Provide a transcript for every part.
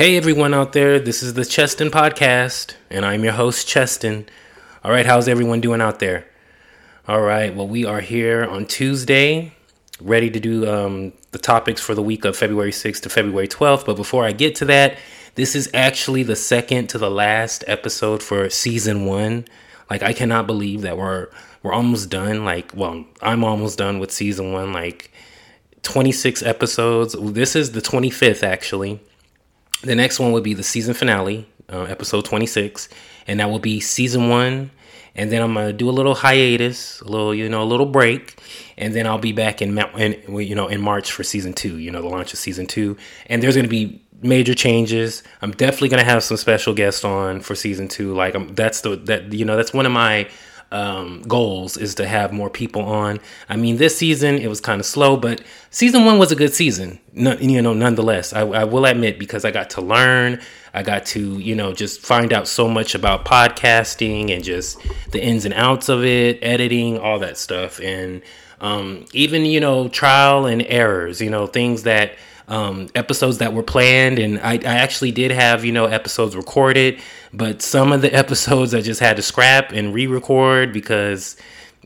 Hey everyone out there, this is the Cheston Podcast, and I'm your host, Cheston. All right, how's everyone doing out there? All right, well, we are here on Tuesday, ready to do um, the topics for the week of February 6th to February 12th. But before I get to that, this is actually the second to the last episode for season one. Like, I cannot believe that we're we're almost done. Like, well, I'm almost done with season one. Like, 26 episodes. This is the 25th, actually. The next one would be the season finale, uh, episode 26, and that will be season one. And then I'm gonna do a little hiatus, a little, you know, a little break, and then I'll be back in, in you know, in March for season two. You know, the launch of season two, and there's gonna be major changes. I'm definitely gonna have some special guests on for season two. Like, I'm, that's the that you know, that's one of my um, goals is to have more people on. I mean, this season it was kind of slow, but season one was a good season. No, you know, nonetheless, I, I, will admit because I got to learn, I got to you know just find out so much about podcasting and just the ins and outs of it, editing, all that stuff, and um, even you know trial and errors. You know things that um, episodes that were planned, and I, I, actually did have you know episodes recorded, but some of the episodes I just had to scrap and re-record because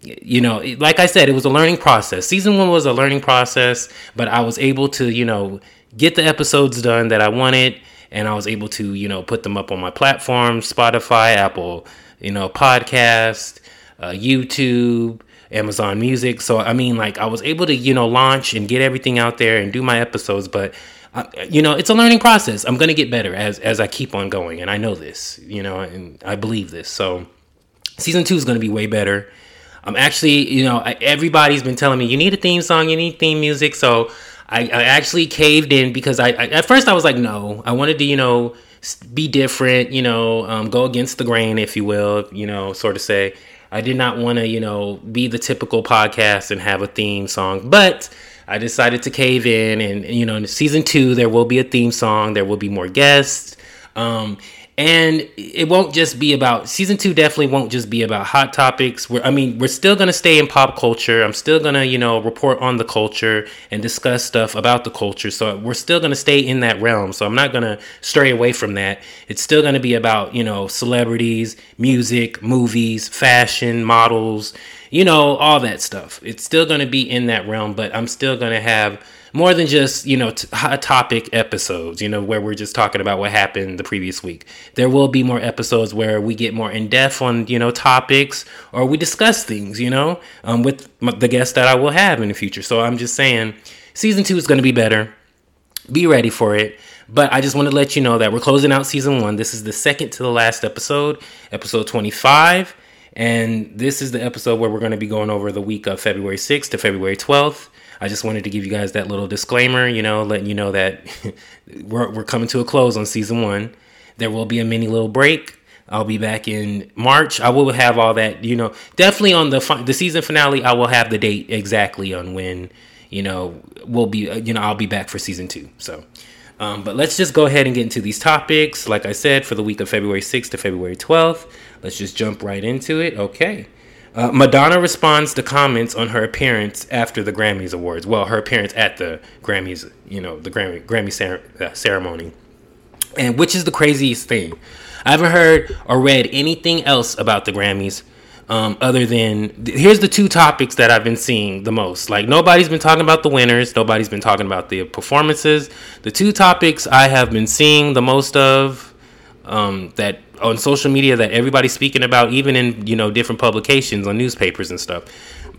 you know, like I said, it was a learning process. Season one was a learning process, but I was able to you know get the episodes done that I wanted, and I was able to you know put them up on my platform, Spotify, Apple, you know, podcast, uh, YouTube Amazon Music. So I mean, like I was able to you know launch and get everything out there and do my episodes, but uh, you know it's a learning process. I'm gonna get better as as I keep on going, and I know this, you know, and I believe this. So season two is gonna be way better. I'm actually, you know, everybody's been telling me you need a theme song, you need theme music, so. I, I actually caved in because I, I at first I was like no I wanted to you know be different you know um, go against the grain if you will you know sort of say I did not want to, you know, be the typical podcast and have a theme song, but I decided to cave in. And, you know, in season two, there will be a theme song, there will be more guests. Um, and it won't just be about season two definitely won't just be about hot topics. I mean we're still going to stay in pop culture. I'm still going to you know report on the culture and discuss stuff about the culture. So we're still going to stay in that realm. So i'm not going to stray away from that. It's still going to be about you know celebrities music movies fashion models you know all that stuff. It's still going to be in that realm but i'm still going to have more than just you know t- hot topic episodes you know where we're just talking about what happened the previous week there will be more episodes where we get more in depth on you know topics or we discuss things you know um, with the guests that i will have in the future so i'm just saying season two is going to be better be ready for it but I just want to let you know that we're closing out season one. This is the second to the last episode, episode 25. And this is the episode where we're going to be going over the week of February 6th to February 12th. I just wanted to give you guys that little disclaimer, you know, letting you know that we're, we're coming to a close on season one. There will be a mini little break. I'll be back in March. I will have all that, you know, definitely on the the season finale. I will have the date exactly on when, you know, we'll be, you know, I'll be back for season two. So, um, but let's just go ahead and get into these topics. Like I said, for the week of February 6th to February 12th, let's just jump right into it. Okay. Uh, Madonna responds to comments on her appearance after the Grammys awards. Well, her appearance at the Grammys, you know, the Grammy Grammy cer- uh, ceremony, and which is the craziest thing. I haven't heard or read anything else about the Grammys um, other than here's the two topics that I've been seeing the most. Like nobody's been talking about the winners, nobody's been talking about the performances. The two topics I have been seeing the most of um, that on social media that everybody's speaking about, even in you know different publications on newspapers and stuff.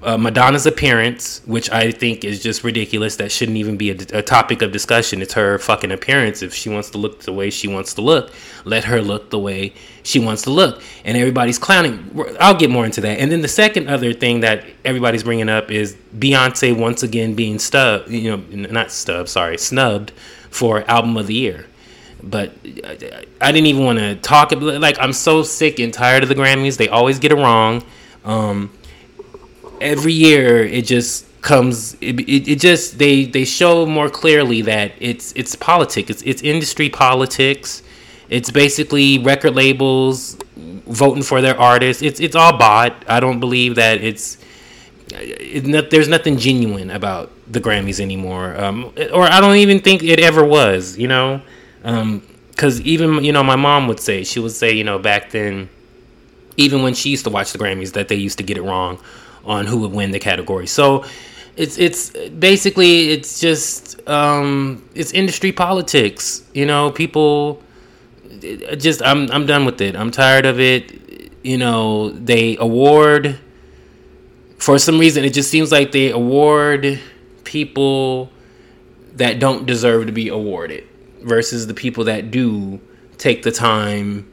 Uh, Madonna's appearance, which I think is just ridiculous. That shouldn't even be a, a, topic of discussion. It's her fucking appearance. If she wants to look the way she wants to look, let her look the way she wants to look. And everybody's clowning. I'll get more into that. And then the second other thing that everybody's bringing up is Beyonce once again being stubbed, you know, not stubbed, sorry, snubbed for album of the year but I didn't even want to talk. About like I'm so sick and tired of the Grammys. They always get it wrong. Um, every year it just comes. It, it, it, just they they show more clearly that it's it's politics. It's it's industry politics. It's basically record labels voting for their artists. It's it's all bought. I don't believe that it's. It, not, there's nothing genuine about the Grammys anymore, um, or I don't even think it ever was. You know, um, because even you know my mom would say she would say you know back then even when she used to watch the grammys that they used to get it wrong on who would win the category. So it's it's basically it's just um it's industry politics you know people just i'm i'm done with it. I'm tired of it. You know they award for some reason it just seems like they award people that don't deserve to be awarded versus the people that do take the time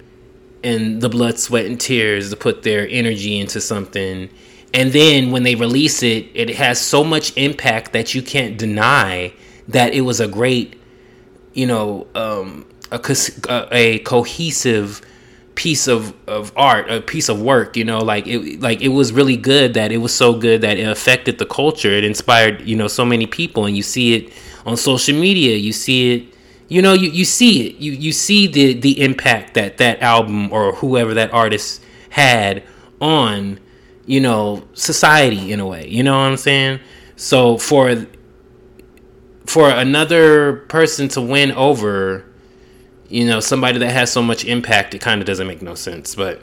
and the blood, sweat, and tears to put their energy into something. And then when they release it, it has so much impact that you can't deny that it was a great, you know, um, a, a cohesive piece of, of art, a piece of work, you know, like it like it was really good that it was so good that it affected the culture. It inspired, you know, so many people and you see it on social media, you see it you know you, you see it. You you see the the impact that that album or whoever that artist had on you know society in a way. You know what i'm saying? So for for another person to win over you know somebody that has so much impact it kind of doesn't make no sense but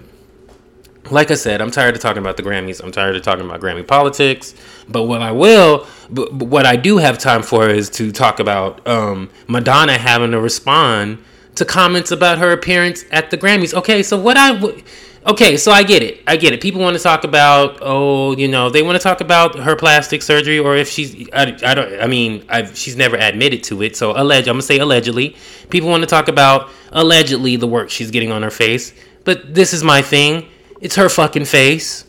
like I said, I'm tired of talking about the Grammys. I'm tired of talking about Grammy politics. But what I will, but, but what I do have time for is to talk about um, Madonna having to respond to comments about her appearance at the Grammys. Okay, so what I w- okay, so I get it. I get it. People want to talk about, oh, you know, they want to talk about her plastic surgery or if she's, I, I don't, I mean, I've, she's never admitted to it. So alleged, I'm gonna say allegedly. People want to talk about allegedly the work she's getting on her face. But this is my thing it's her fucking face.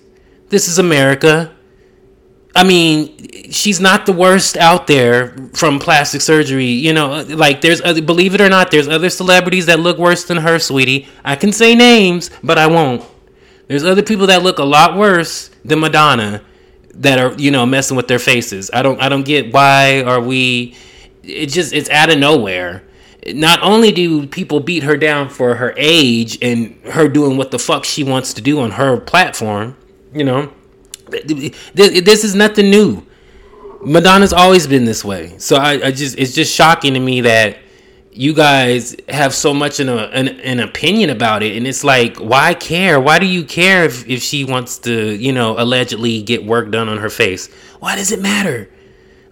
This is America. I mean, she's not the worst out there from plastic surgery. You know, like there's other, believe it or not, there's other celebrities that look worse than her, sweetie. I can say names, but I won't. There's other people that look a lot worse than Madonna that are, you know, messing with their faces. I don't I don't get why are we it just it's out of nowhere not only do people beat her down for her age and her doing what the fuck she wants to do on her platform, you know, this is nothing new. Madonna's always been this way. So I, I just it's just shocking to me that you guys have so much an, an, an opinion about it and it's like why care why do you care if, if she wants to you know allegedly get work done on her face why does it matter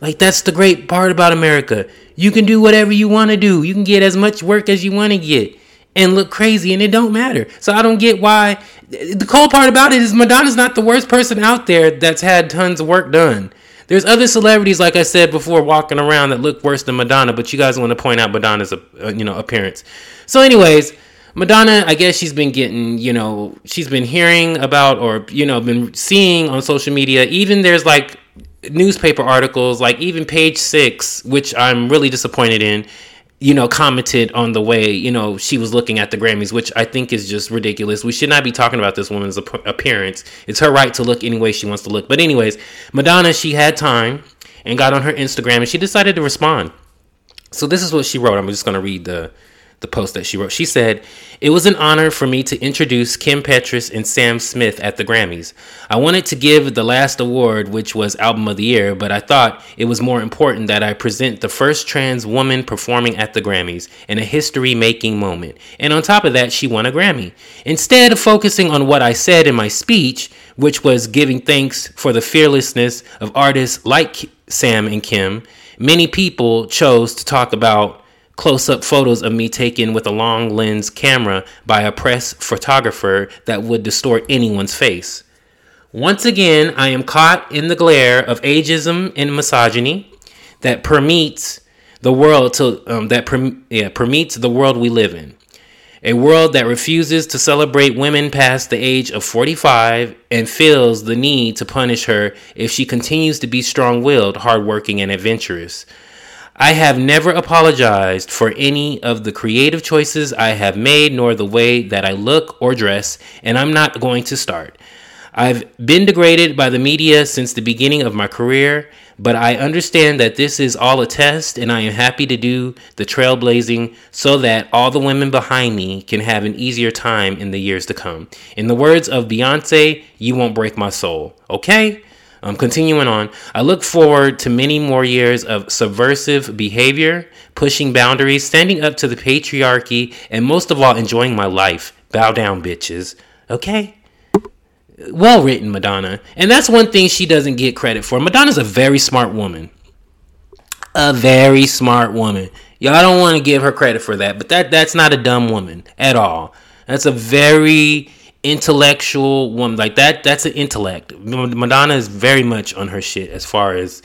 like that's the great part about america you can do whatever you want to do. You can get as much work as you want to get and look crazy and it don't matter. So I don't get why the cool part about it is Madonna's not the worst person out there that's had tons of work done. There's other celebrities, like I said before, walking around that look worse than Madonna, but you guys want to point out Madonna's, uh, you know, appearance. So, anyways, Madonna, I guess she's been getting, you know, she's been hearing about or you know been seeing on social media. Even there's like newspaper articles, like even Page Six, which I'm really disappointed in, you know, commented on the way, you know, she was looking at the Grammys, which I think is just ridiculous. We should not be talking about this woman's ap- appearance. It's her right to look any way she wants to look. But, anyways, Madonna, she had time and got on her Instagram and she decided to respond. So, this is what she wrote. I'm just going to read the the post that she wrote. She said, It was an honor for me to introduce Kim Petras and Sam Smith at the Grammys. I wanted to give the last award, which was Album of the Year, but I thought it was more important that I present the first trans woman performing at the Grammys in a history making moment. And on top of that, she won a Grammy. Instead of focusing on what I said in my speech, which was giving thanks for the fearlessness of artists like Sam and Kim, many people chose to talk about close up photos of me taken with a long lens camera by a press photographer that would distort anyone's face. Once again, I am caught in the glare of ageism and misogyny that permeates the world to um, that yeah, permeates the world we live in. A world that refuses to celebrate women past the age of 45 and feels the need to punish her if she continues to be strong willed, hardworking, and adventurous. I have never apologized for any of the creative choices I have made, nor the way that I look or dress, and I'm not going to start. I've been degraded by the media since the beginning of my career, but I understand that this is all a test, and I am happy to do the trailblazing so that all the women behind me can have an easier time in the years to come. In the words of Beyonce, you won't break my soul, okay? Um, continuing on, I look forward to many more years of subversive behavior, pushing boundaries, standing up to the patriarchy, and most of all, enjoying my life. Bow down, bitches. Okay? Well written, Madonna. And that's one thing she doesn't get credit for. Madonna's a very smart woman. A very smart woman. Y'all don't want to give her credit for that, but that that's not a dumb woman at all. That's a very intellectual woman. Like that that's an intellect. Madonna is very much on her shit as far as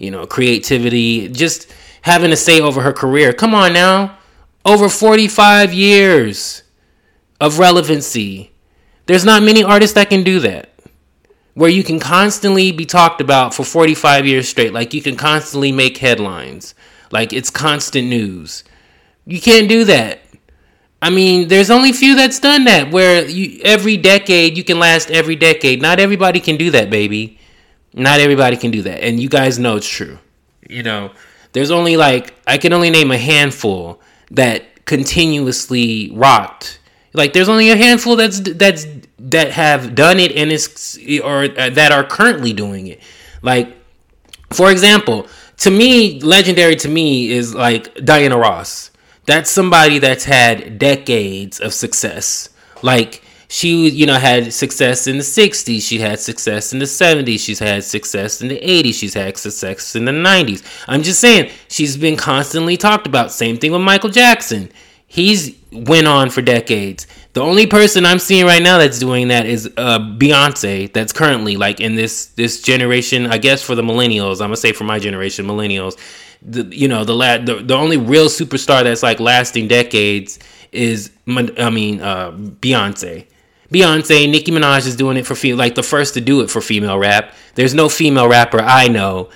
you know, creativity, just having a say over her career. Come on now. Over 45 years of relevancy. There's not many artists that can do that. Where you can constantly be talked about for 45 years straight. Like you can constantly make headlines. Like it's constant news. You can't do that. I mean, there's only few that's done that where you every decade you can last every decade. Not everybody can do that, baby. Not everybody can do that. And you guys know it's true. You know, there's only like I can only name a handful that continuously rocked. Like there's only a handful that's that's that have done it and is or uh, that are currently doing it. Like for example, to me, legendary to me is like Diana Ross. That's somebody that's had decades of success. Like she, you know, had success in the 60s, she had success in the 70s, she's had success in the 80s, she's had success in the 90s. I'm just saying, she's been constantly talked about. Same thing with Michael Jackson. He's went on for decades. The only person I'm seeing right now that's doing that is uh, Beyonce. That's currently like in this this generation. I guess for the millennials, I'm gonna say for my generation, millennials. The you know the la- the, the only real superstar that's like lasting decades is I mean uh, Beyonce. Beyonce, Nicki Minaj is doing it for female, like the first to do it for female rap. There's no female rapper I know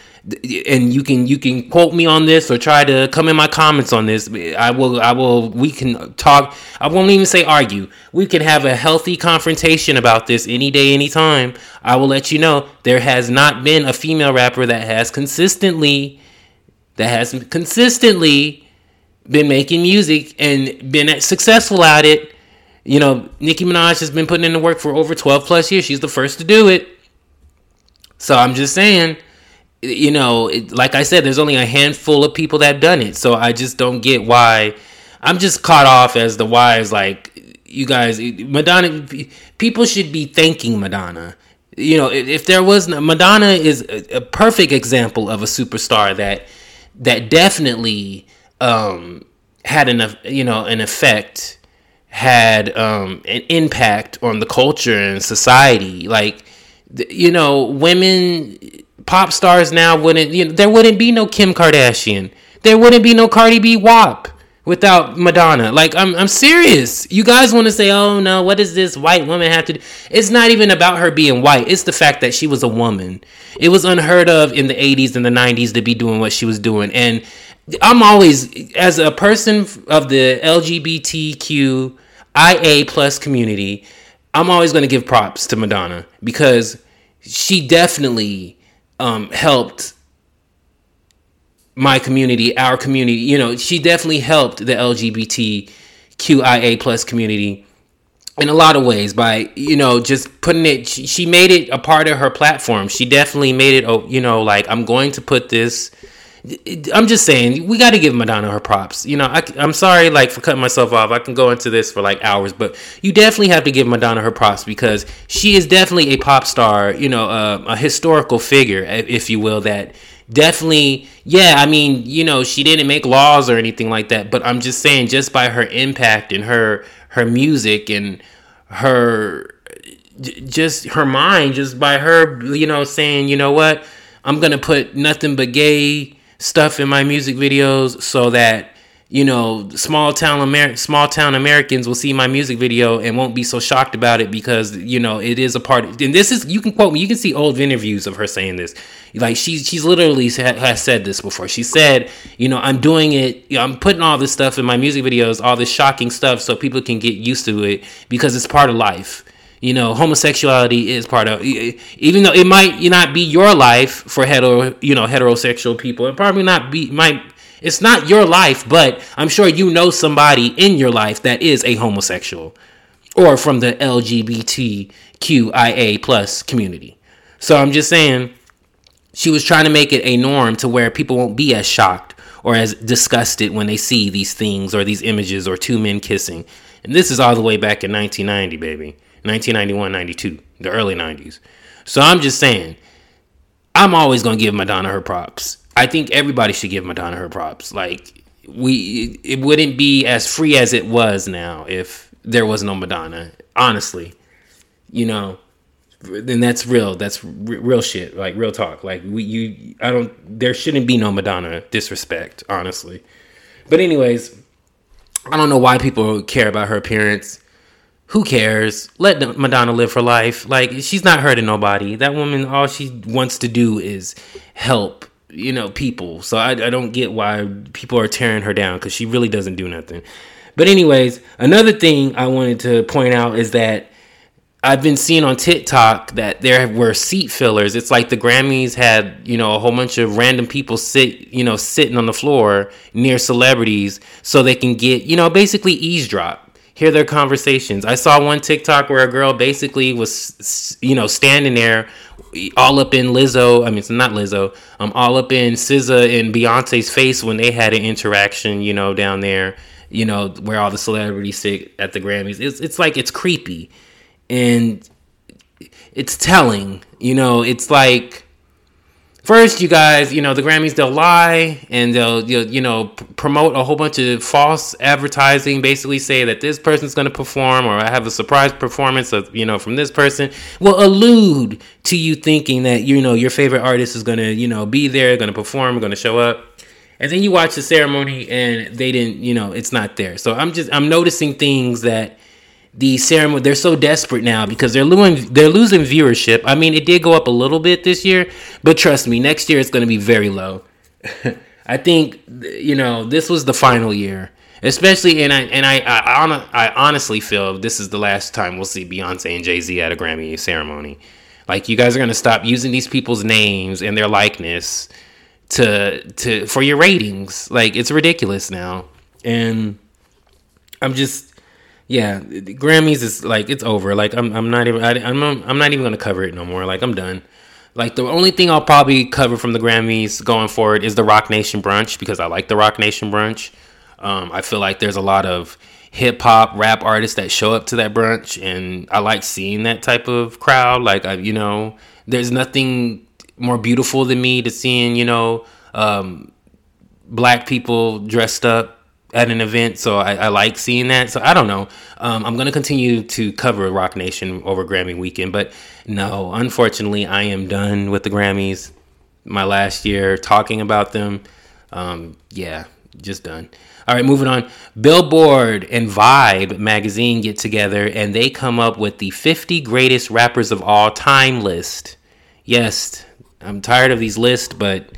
and you can you can quote me on this or try to come in my comments on this i will i will we can talk i won't even say argue we can have a healthy confrontation about this any day anytime i will let you know there has not been a female rapper that has consistently that has consistently been making music and been successful at it you know nicki minaj has been putting in the work for over 12 plus years she's the first to do it so i'm just saying you know, it, like I said, there's only a handful of people that done it. So I just don't get why. I'm just caught off as the why is like, you guys, Madonna, people should be thanking Madonna. You know, if there was Madonna is a, perfect example of a superstar that that definitely um, had an you know an effect, had um, an impact on the culture and society. Like, you know, women pop stars now wouldn't you know there wouldn't be no Kim Kardashian. There wouldn't be no Cardi B WAP without Madonna. Like I'm I'm serious. You guys want to say, "Oh no, what does this white woman have to do?" It's not even about her being white. It's the fact that she was a woman. It was unheard of in the 80s and the 90s to be doing what she was doing. And I'm always as a person of the LGBTQIA plus community, I'm always going to give props to Madonna because she definitely um, helped my community, our community. You know, she definitely helped the LGBTQIA plus community in a lot of ways by you know just putting it. She, made it a part of her platform. She definitely made it. Oh, you know, like I'm going to put this I'm just saying we got to give Madonna her props. You know, I, am sorry like for cutting myself off. I can go into this for like hours, but you definitely have to give Madonna her props because she is definitely a pop star. You know, uh, a historical figure, if you will. That definitely, yeah. I mean, you know, she didn't make laws or anything like that, but I'm just saying, just by her impact and her her music and her just her mind, just by her, you know, saying, you know what, I'm gonna put nothing but gay stuff in my music videos so that you know small town Amer- small town Americans will see my music video and won't be so shocked about it because you know it is a part of, and this is you can quote me you can see old interviews of her saying this like she's she's literally has said this before she said you know I'm doing it you know, I'm putting all this stuff in my music videos all this shocking stuff so people can get used to it because it's part of life you know, homosexuality is part of, even though it might not be your life for hetero, you know, heterosexual people. It probably not be might. It's not your life, but I'm sure you know somebody in your life that is a homosexual, or from the LGBTQIA plus community. So I'm just saying, she was trying to make it a norm to where people won't be as shocked or as disgusted when they see these things or these images or two men kissing. And this is all the way back in 1990, baby. 1991, 92, the early 90s. So I'm just saying, I'm always going to give Madonna her props. I think everybody should give Madonna her props. Like, we, it wouldn't be as free as it was now if there was no Madonna. Honestly, you know, then that's real. That's r- real shit. Like real talk. Like we, you, I don't. There shouldn't be no Madonna disrespect. Honestly, but anyways, I don't know why people care about her appearance. Who cares? Let Madonna live her life. Like she's not hurting nobody. That woman, all she wants to do is help. You know, people. So I, I don't get why people are tearing her down because she really doesn't do nothing. But anyways, another thing I wanted to point out is that I've been seeing on TikTok that there were seat fillers. It's like the Grammys had, you know, a whole bunch of random people sit, you know, sitting on the floor near celebrities so they can get, you know, basically eavesdrop, hear their conversations. I saw one TikTok where a girl basically was, you know, standing there all up in Lizzo. I mean, it's not Lizzo. Um, all up in SZA and Beyonce's face when they had an interaction, you know, down there, you know, where all the celebrities sit at the Grammys. It's it's like it's creepy and it's telling. You know, it's like first you guys, you know, the Grammys they'll lie and they'll you know promote a whole bunch of false advertising, basically say that this person's going to perform or I have a surprise performance of you know from this person. Will allude to you thinking that you know your favorite artist is going to you know be there, going to perform, going to show up. And then you watch the ceremony and they didn't, you know, it's not there. So I'm just I'm noticing things that the ceremony they're so desperate now because they're losing they're losing viewership. I mean, it did go up a little bit this year, but trust me, next year it's going to be very low. I think you know this was the final year, especially and I and I I, I honestly feel this is the last time we'll see Beyonce and Jay Z at a Grammy ceremony. Like you guys are going to stop using these people's names and their likeness to to for your ratings. Like it's ridiculous now, and I'm just yeah, Grammys is like it's over. Like I'm I'm not even I, am I'm, I'm not even gonna cover it no more. Like I'm done. Like the only thing I'll probably cover from the Grammys going forward is the Roc Nation brunch because I like the Roc Nation brunch. Um, I feel like there's a lot of hip hop rap artists that show up to that brunch, and I like seeing that type of crowd. Like I, you know, there's nothing more beautiful than me to seeing you know um, black people dressed up at an event, so I, I, like seeing that. So I don't know. Um, I'm gonna continue to cover Roc Nation over Grammy weekend, but no, unfortunately, I am done with the Grammys. My last year talking about them, um, yeah, just done. All right, moving on. Billboard and Vibe magazine get together and they come up with the 50 greatest rappers of all time list. Yes, I'm tired of these lists, but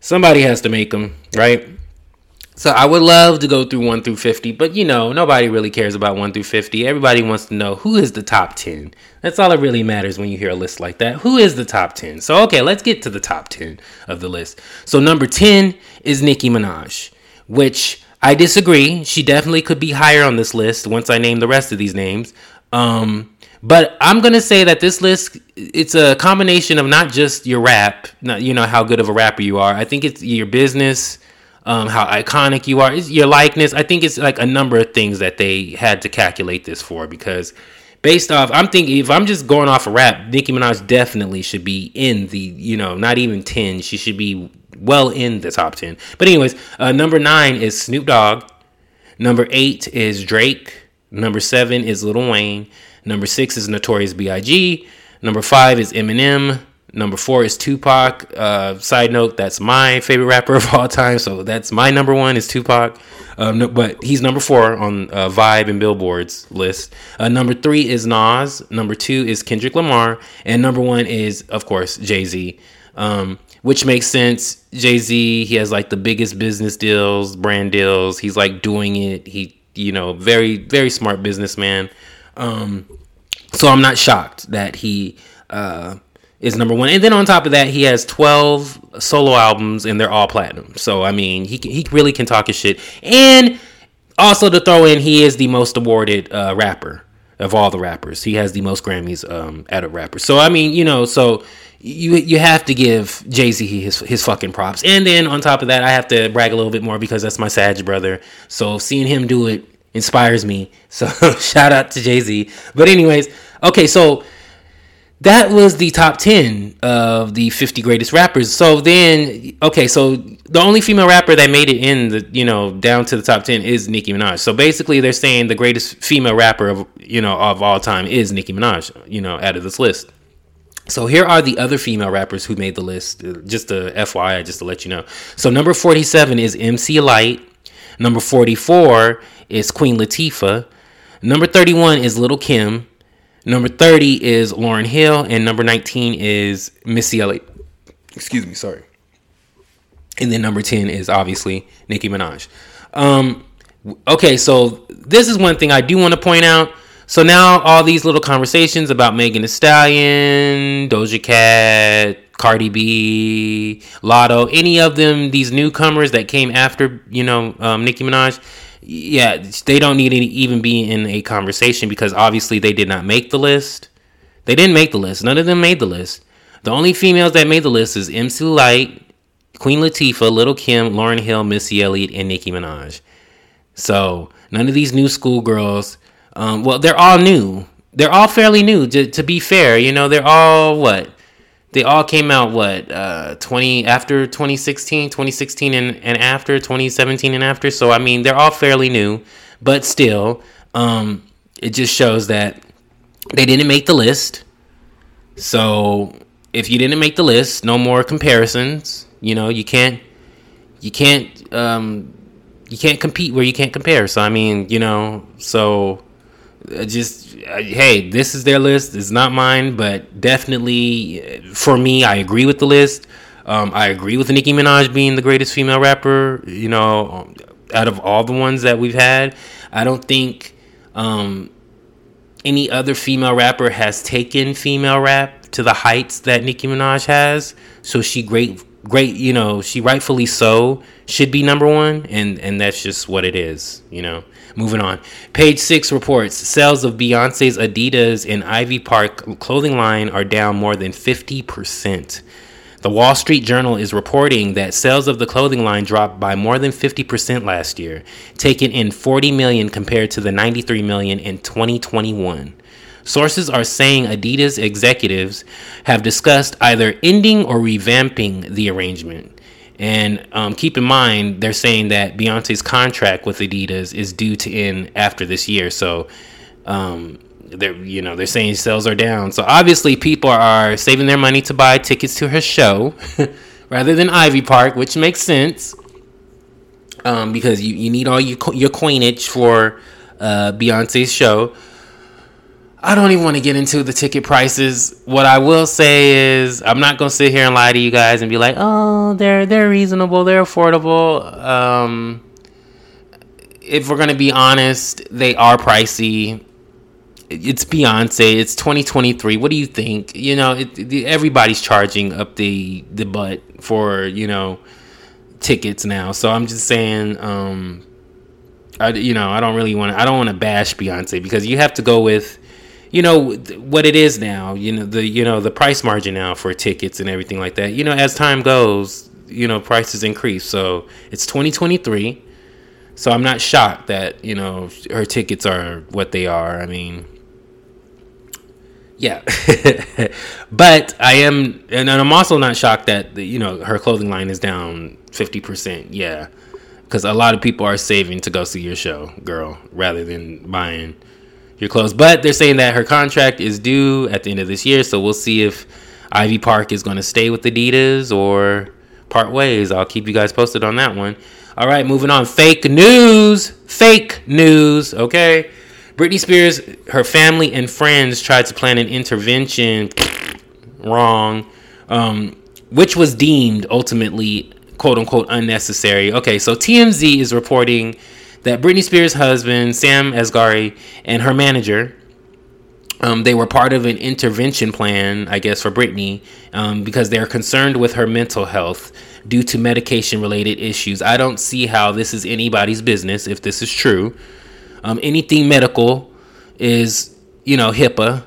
somebody has to make them, right? So I would love to go through 1 through 50, but you know, nobody really cares about 1 through 50. Everybody wants to know who is the top 10. That's all that really matters when you hear a list like that. Who is the top 10? So okay, let's get to the top 10 of the list. So number 10 is Nicki Minaj, which I disagree. She definitely could be higher on this list once I name the rest of these names. Um, but I'm gonna say that this list it's a combination of not just your rap, not you know how good of a rapper you are. I think it's your business, um, how iconic you are, your likeness. I think it's like a number of things that they had to calculate this for because based off, I'm thinking if I'm just going off a of rap, Nicki Minaj definitely should be in the, you know, not even 10. She should be well in the top 10. But, anyways, uh, number nine is Snoop Dogg. Number eight is Drake. Number seven is Lil Wayne. Number six is Notorious B.I.G. Number five is Eminem. Number four is Tupac. Uh, side note, that's my favorite rapper of all time. So that's my number one is Tupac. Um, no, but he's number four on uh, Vibe and Billboard's list. Uh, number three is Nas. Number two is Kendrick Lamar. And number one is, of course, Jay Z. Um, which makes sense. Jay Z, he has like the biggest business deals, brand deals. He's like doing it. He, you know, very, very smart businessman. Um, so I'm not shocked that he uh, is number one. And then on top of that, he has 12 solo albums and they're all platinum. So, I mean, he, he really can talk his shit. And also to throw in, he is the most awarded uh, rapper. of all the rappers. He has the most Grammys um, out of rappers. So I mean, you know, so you you have to give Jay Z his his fucking props. And then on top of that, I have to brag a little bit more because that's my Sag brother. So seeing him do it inspires me. So shout out to Jay Z. But anyways, okay, so that was the top 10 of the 50 greatest rappers. So then, okay, so the only female rapper that made it in the, you know, down to the top 10 is Nicki Minaj. So basically, they're saying the greatest female rapper of, you know, of all time is Nicki Minaj, you know, out of this list. So here are the other female rappers who made the list. Uh, just a FYI, just to let you know. So number 47 is MC Lyte Number 44 is Queen Latifah. Number 31 is Little Kim. Number 30 is Lauryn Hill. And number 19 is Missy Elliott. Excuse me, sorry. And then number 10 is obviously Nicki Minaj. Um, okay, so this is one thing I do want to point out. So now all these little conversations about Megan Thee Stallion, Doja Cat, Cardi B, Latto, any of them, these newcomers that came after, you know, um, Nicki Minaj, yeah, they don't need to even be in a conversation because obviously they did not make the list. They didn't make the list. None of them made the list. The only females that made the list is MC Lyte, Queen Latifah, Little Kim, Lauryn Hill, Missy Elliott, and Nicki Minaj. So none of these new school girls. Um, well, they're all new. They're all fairly new. To, to be fair, you know, they're all what they all came out what uh 20 after 2016 2016 and, and after 2017 and after. So i mean they're all fairly new but still um it just shows that they didn't make the list. So if you didn't make the list no more comparisons. You know you can't you can't um you can't compete where you can't compare. So i mean you know so just hey, this is their list. It's not mine, but definitely uh, for me, I agree with the list. Um, I agree with Nicki Minaj being the greatest female rapper. You know, um, out of all the ones that we've had, I don't think um, any other female rapper has taken female rap to the heights that Nicki Minaj has. So she great, great. You know, she rightfully so should be number one, and and that's just what it is. You know. Moving on. Page six reports sales of Beyonce's Adidas and Ivy Park clothing line are down more than 50%. The Wall Street Journal is reporting that sales of the clothing line dropped by more than 50% last year, taking in 40 million compared to the 93 million in 2021. Sources are saying Adidas executives have discussed either ending or revamping the arrangement. And um, keep in mind, they're saying that Beyonce's contract with Adidas is due to end after this year. So, um, they're you know they're saying sales are down. So obviously, people are saving their money to buy tickets to her show rather than Ivy Park, which makes sense um, because you, you need all your your coinage for uh, Beyonce's show. I don't even want to get into the ticket prices. What I will say is I'm not gonna sit here and lie to you guys and be like, oh, they're they're reasonable, they're affordable. Um, if we're gonna be honest, they are pricey. It's Beyonce. It's 2023. What do you think? You know, it, everybody's charging up the the butt for you know tickets now. So I'm just saying, um, I you know I don't really want to I don't want to bash Beyonce because you have to go with you know what it is now you know the you know the price margin now for tickets and everything like that. You know as time goes you know prices increase. So it's 2023 so i'm not shocked that you know her tickets are what they are. I mean yeah. But i am and i'm also not shocked that you know her clothing line is down 50% yeah. Because a lot of people are saving to go see your show girl rather than buying your clothes. But they're saying that her contract is due at the end of this year, so we'll see if Ivy Park is going to stay with Adidas or part ways. I'll keep you guys posted on that one. All right, moving on. Fake news. Fake news. Okay. Britney Spears, her family and friends tried to plan an intervention. Wrong. Um, which was deemed ultimately quote unquote unnecessary. Okay, so TMZ is reporting that Britney Spears' husband, Sam Asghari, and her manager, um, they were part of an intervention plan, I guess, for Britney um, because they're concerned with her mental health due to medication related issues. I don't see how this is anybody's business if this is true. Um, anything medical is you know, HIPAA.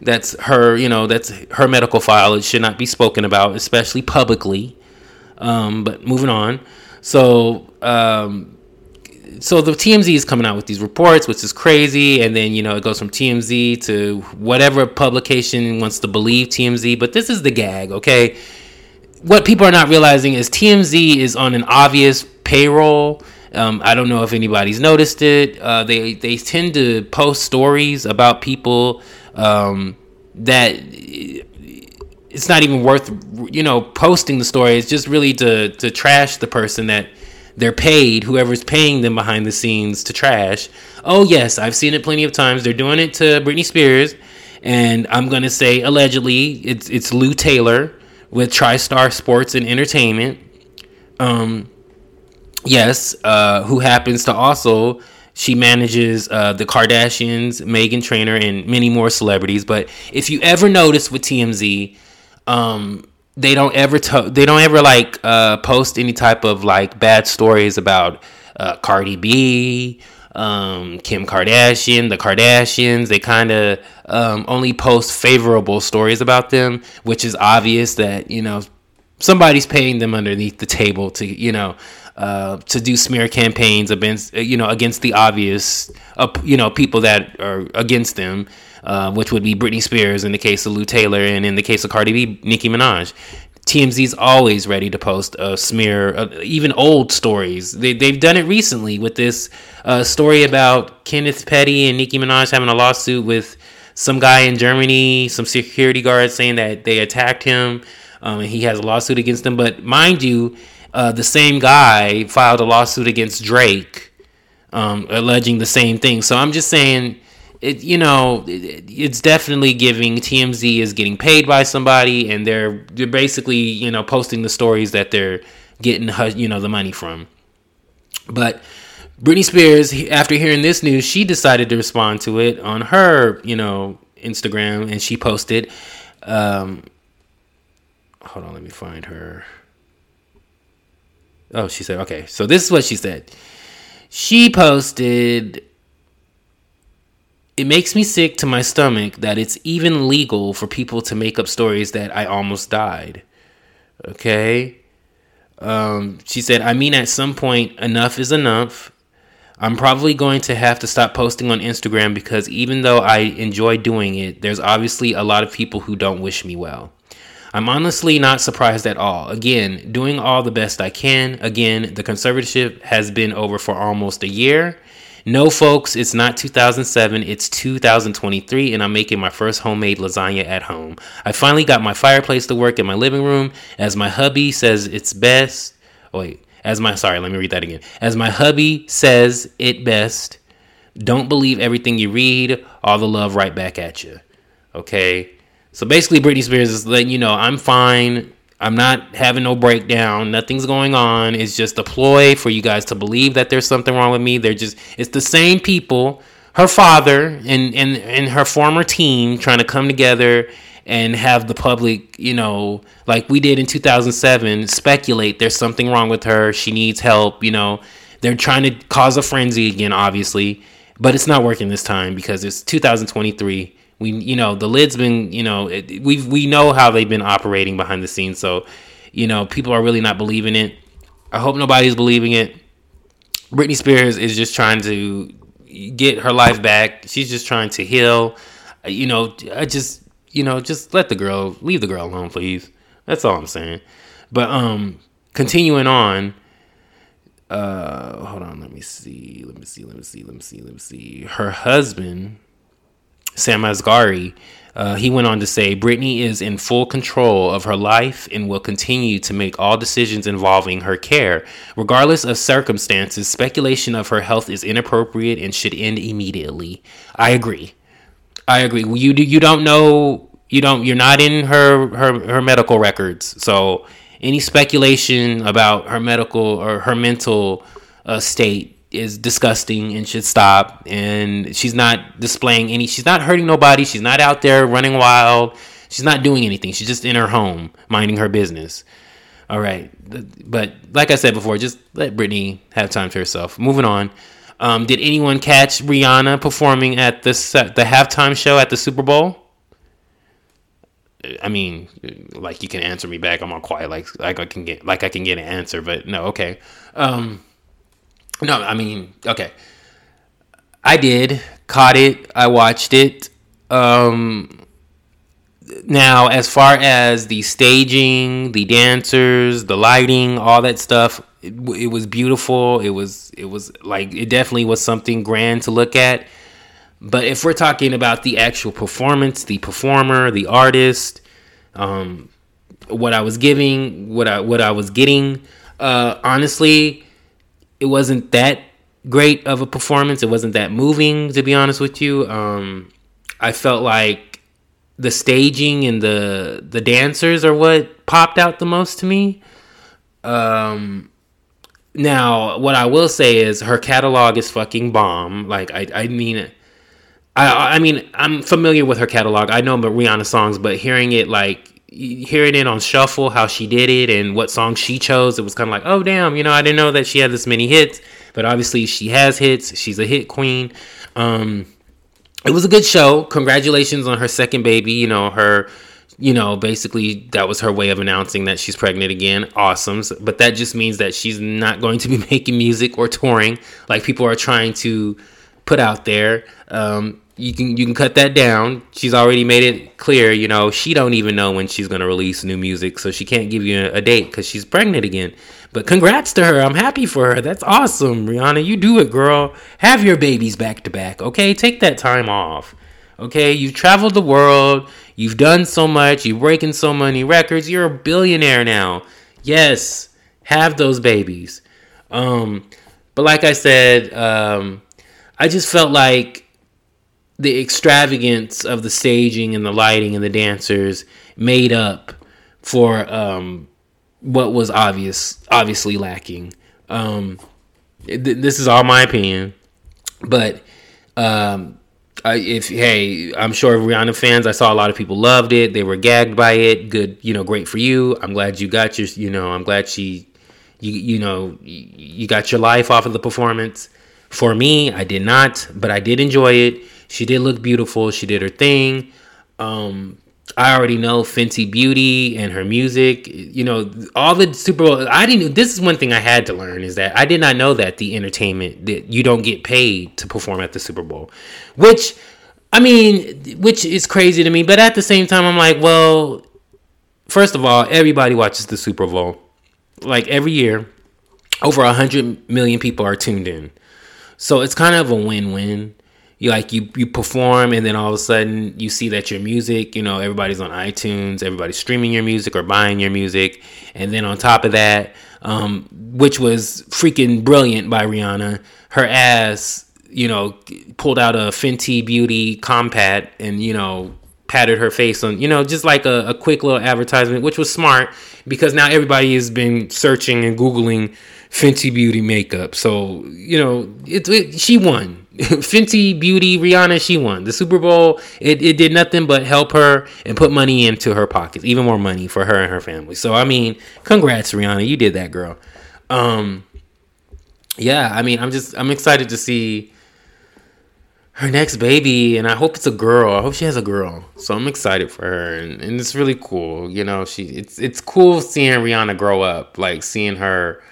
That's her, you know, that's her medical file. It should not be spoken about, especially publicly. Um, but moving on. So, um, so the TMZ is coming out with these reports, which is crazy, and then you know it goes from TMZ to whatever publication wants to believe TMZ. But this is the gag, okay? What people are not realizing is TMZ is on an obvious payroll. Um, I don't know if anybody's noticed it. Uh, they they tend to post stories about people um, that it's not even worth you know posting the story. It's just really to to trash the person that they're paid. Whoever's paying them behind the scenes to trash. Oh yes, I've seen it plenty of times. They're doing it to Britney Spears, and I'm gonna say allegedly it's it's Lou Taylor with TriStar Sports and Entertainment. Um, yes, uh, who happens to also she manages uh, the Kardashians, Meghan Trainor, and many more celebrities. But if you ever notice with TMZ, um, they don't ever to- they don't ever like uh, post any type of like bad stories about uh, Cardi B, um, Kim Kardashian, the Kardashians. They kind of um, only post favorable stories about them, which is obvious that you know somebody's paying them underneath the table to you know uh, to do smear campaigns against you know against the obvious uh, you know people that are against them uh, which would be Britney Spears in the case of Lou Taylor, and in the case of Cardi B, Nicki Minaj. TMZ's always ready to post a smear, even old stories. They, they've done it recently with this uh, story about Kenneth Petty and Nicki Minaj having a lawsuit with some guy in Germany, some security guards saying that they attacked him, um, and he has a lawsuit against them. But mind you, uh, the same guy filed a lawsuit against Drake, um, alleging the same thing. So I'm just saying it you know it, it's definitely giving TMZ is getting paid by somebody and they're they're basically you know posting the stories that they're getting you know the money from. But Britney Spears after hearing this news she decided to respond to it on her you know Instagram and she posted um hold on let me find her. Oh she said okay so this is what she said. She posted it makes me sick to my stomach that it's even legal for people to make up stories that I almost died. Okay? Um, she said, I mean, at some point, enough is enough. I'm probably going to have to stop posting on Instagram because even though I enjoy doing it, there's obviously a lot of people who don't wish me well. I'm honestly not surprised at all. Again, doing all the best I can. Again, the conservatorship has been over for almost a year no, folks, it's not 2007, it's 2023, and I'm making my first homemade lasagna at home. I finally got my fireplace to work in my living room, as my hubby says it's best. Oh, wait, as my, sorry, let me read that again. As my hubby says it best, don't believe everything you read, all the love right back at you. Okay? So basically, Britney Spears is letting you know I'm fine. I'm not having no breakdown. Nothing's going on. It's just a ploy for you guys to believe that there's something wrong with me. They're just it's the same people, her father and and and her former team trying to come together and have the public, you know, like we did in 2007, speculate there's something wrong with her. She needs help, you know. They're trying to cause a frenzy again, obviously, but it's not working this time because it's 2023 we you know the lid's been you know we we know how they've been operating behind the scenes so you know people are really not believing it. I hope nobody's believing it. Britney spears is just trying to get her life back. She's just trying to heal. You know i just you know just let the girl leave the girl alone please. That's all i'm saying. But um continuing on uh hold on let me see let me see let me see let me see let me see. Her husband Sam Asghari, uh, he went on to say Britney is in full control of her life and will continue to make all decisions involving her care. Regardless of circumstances, speculation of her health is inappropriate and should end immediately. I agree. I agree. You you don't know you don't you're not in her her her medical records. So any speculation about her medical or her mental uh, state is disgusting and should stop. And she's not displaying any, she's not hurting nobody. She's not out there running wild. She's not doing anything. She's just in her home, minding her business. All right. But like I said before, just let Britney have time to herself. Moving on. Um, did anyone catch Rihanna performing at the the halftime show at the Super Bowl? I mean, like you can answer me back. I'm all quiet, like like I can get like I can get an answer, but no, okay. Um, no, I mean, okay. I did caught it. I watched it. Um, now, as far as the staging, the dancers, the lighting, all that stuff, it, it was beautiful. It was it was like it definitely was something grand to look at. But if we're talking about the actual performance, the performer, the artist, um, what I was giving, what I what I was getting, uh, honestly, it wasn't that great of a performance. It wasn't that moving, to be honest with you. Um, I felt like the staging and the the dancers are what popped out the most to me. Um, now, what I will say is her catalog is fucking bomb. Like I, I mean I I mean I'm familiar with her catalog. I know Rihanna songs, but hearing it like hearing it on shuffle, how she did it, and what song she chose, it was kind of like, oh damn, you know, I didn't know that she had this many hits, but obviously she has hits. She's a hit queen. Um, it was a good show. Congratulations on her second baby. You know her. You know, basically, that was her way of announcing that she's pregnant again. Awesome. But that just means that she's not going to be making music or touring like people are trying to put out there. Um, you can you can cut that down. She's already made it clear, you know, she don't even know when she's gonna release new music, so she can't give you a, date because she's pregnant again. But congrats to her. I'm happy for her. That's awesome, Rihanna. You do it, girl. Have your babies back to back. Okay, take that time off. Okay, you've traveled the world. You've done so much. You're breaking so many records. You're a billionaire now. Yes, have those babies. Um, but like I said, um, I just felt like the extravagance of the staging and the lighting and the dancers made up for um, what was obvious, obviously lacking. Um, th- this is all my opinion, but um, I, if hey, I'm sure Rihanna fans. I saw a lot of people loved it. They were gagged by it. Good, you know, great for you. I'm glad you got your, you know, I'm glad she, you, you know, you got your life off of the performance. For me, I did not, but I did enjoy it she did look beautiful. She did her thing. Um, I already know Fenty Beauty and her music. You know, all the Super Bowl. I didn't. This is one thing I had to learn is that I did not know that the entertainment that you don't get paid to perform at the Super Bowl, which I mean, which is crazy to me. But at the same time, I'm like, well, first of all, everybody watches the Super Bowl. Like every year, over a hundred million people are tuned in, so it's kind of a win-win you like you you perform and then all of a sudden you see that your music you know everybody's on itunes everybody's streaming your music or buying your music. And then on top of that um, which was freaking brilliant by rihanna her ass you know pulled out a fenty beauty compact and you know patted her face on you know just like a, a quick little advertisement which was smart because now everybody has been searching and googling fenty beauty makeup. So you know it, it she won Fenty Beauty, Rihanna, she won. The Super Bowl, it, it did nothing but help her and put money into her pockets, even more money for her and her family. So I mean, congrats, Rihanna. You did that, girl. Um yeah, I mean, I'm just I'm excited to see her next baby and I hope it's a girl. I hope she has a girl. So I'm excited for her and, and it's really cool. You know, she it's it's cool seeing Rihanna grow up, like seeing her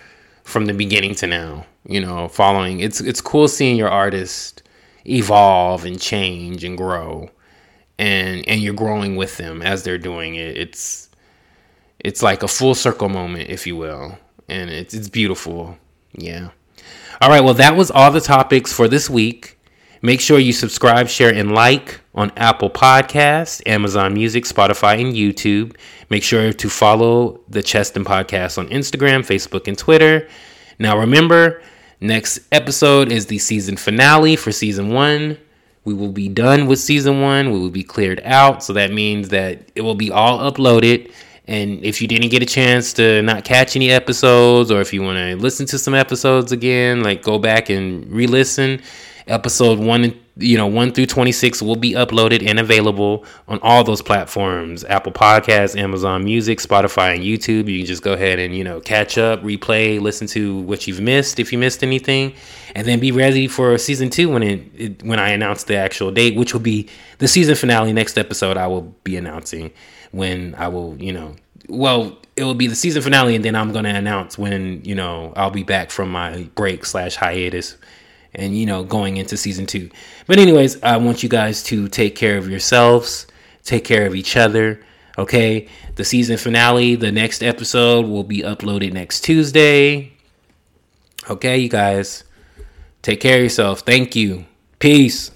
from the beginning to now you know, following. It's it's cool seeing your artist evolve and change and grow, and and you're growing with them as they're doing it. It's it's like a full circle moment, if you will, and it's it's beautiful. Yeah. All right. Well, that was all the topics for this week. Make sure you subscribe, share, and like on Apple Podcasts, Amazon Music, Spotify, and YouTube. Make sure to follow the Cheston Podcast on Instagram, Facebook, and Twitter. Now, remember, Next episode is the season finale for season one. We will be done with season one. We will be cleared out. So that means that it will be all uploaded. And if you didn't get a chance to not catch any episodes, or if you want to listen to some episodes again, like go back and re listen. Episode one, you know, one through 26 will be uploaded and available on all those platforms Apple Podcasts, Amazon Music, Spotify, and YouTube. You can just go ahead and, you know, catch up, replay, listen to what you've missed if you missed anything, and then be ready for season two when it, it when I announce the actual date, which will be the season finale. Next episode, I will be announcing when I will, you know, well, it will be the season finale, and then I'm going to announce when you know I'll be back from my break slash hiatus, and you know going into season two. But anyways, I want you guys to take care of yourselves, take care of each other. Okay, the season finale, the next episode will be uploaded next Tuesday. Okay, you guys, take care of yourself. Thank you. Peace.